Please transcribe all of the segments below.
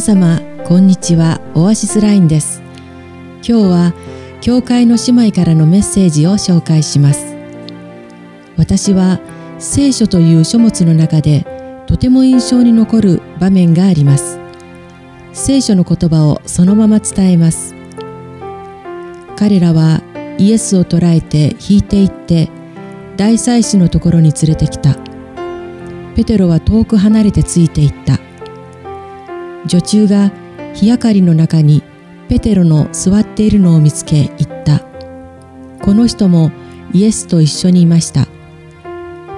皆様こんにちは。オアシスラインです。今日は教会の姉妹からのメッセージを紹介します。私は聖書という書物の中でとても印象に残る場面があります。聖書の言葉をそのまま伝えます。彼らはイエスを捕らえて引いていって大祭司のところに連れてきた。ペテロは遠く離れてついていった。女中が日明かりの中にペテロの座っているのを見つけ言った。この人もイエスと一緒にいました。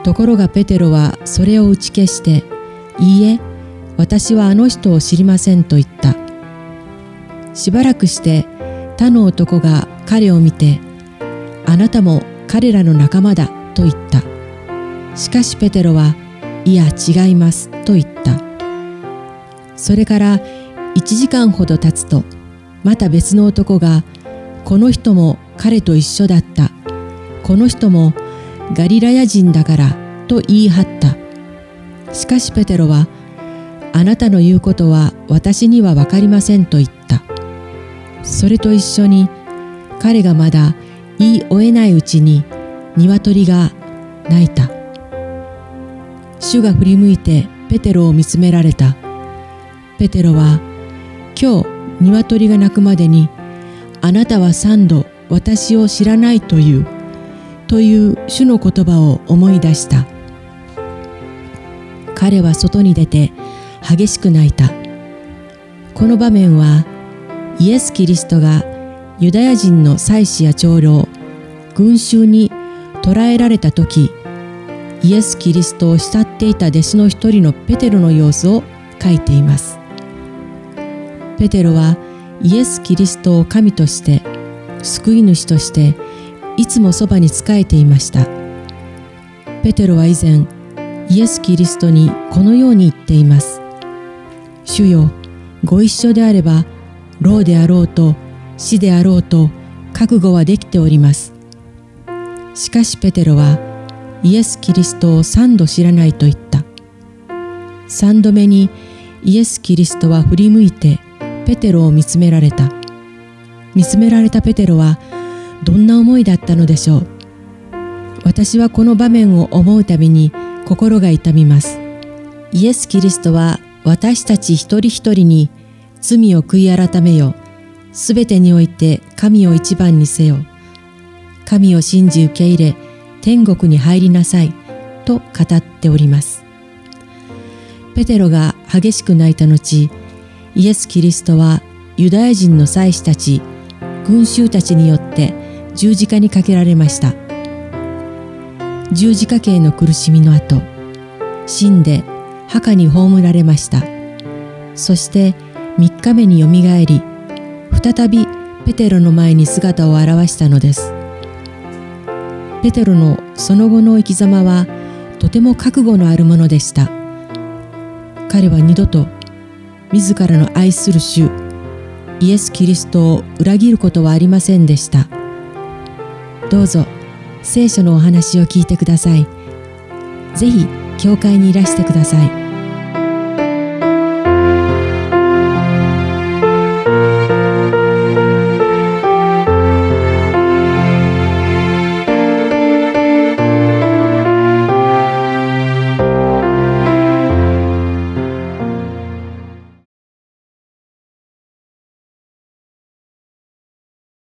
ところがペテロはそれを打ち消して、いいえ、私はあの人を知りませんと言った。しばらくして他の男が彼を見て、あなたも彼らの仲間だと言った。しかしペテロは、いや違いますと言った。それから1時間ほど経つとまた別の男がこの人も彼と一緒だった。この人もガリラヤ人だからと言い張った。しかしペテロはあなたの言うことは私には分かりませんと言った。それと一緒に彼がまだ言い終えないうちに鶏が鳴いた。主が振り向いてペテロを見つめられた。ペテロは今日鶏が鳴くまでにあなたは三度私を知らないというという主の言葉を思い出した。彼は外に出て激しく泣いた。この場面はイエス・キリストがユダヤ人の祭司や長老群衆に捕らえられた時イエス・キリストを慕っていた弟子の一人のペテロの様子を書いています。ペテロはイエス・キリストを神として救い主としていつもそばに仕えていました。ペテロは以前イエス・キリストにこのように言っています。主よご一緒であれば老であろうと死であろうと覚悟はできております。しかしペテロはイエス・キリストを三度知らないと言った。三度目にイエス・キリストは振り向いてペテロを見つめられた。見つめられたペテロはどんな思いだったのでしょう。私はこの場面を思うたびに心が痛みます。イエス・キリストは私たち一人一人に罪を悔い改めよ。すべてにおいて神を一番にせよ。神を信じ受け入れ天国に入りなさいと語っております。ペテロが激しく泣いた後イエス・キリストはユダヤ人の祭司たち、群衆たちによって十字架にかけられました。十字架刑の苦しみの後、死んで墓に葬られました。そして三日目によみがえり、再びペテロの前に姿を現したのです。ペテロのその後の生き様はとても覚悟のあるものでした。彼は二度と自らの愛する主イエス・キリストを裏切ることはありませんでした。どうぞ聖書のお話を聞いてください。ぜひ教会にいらしてください。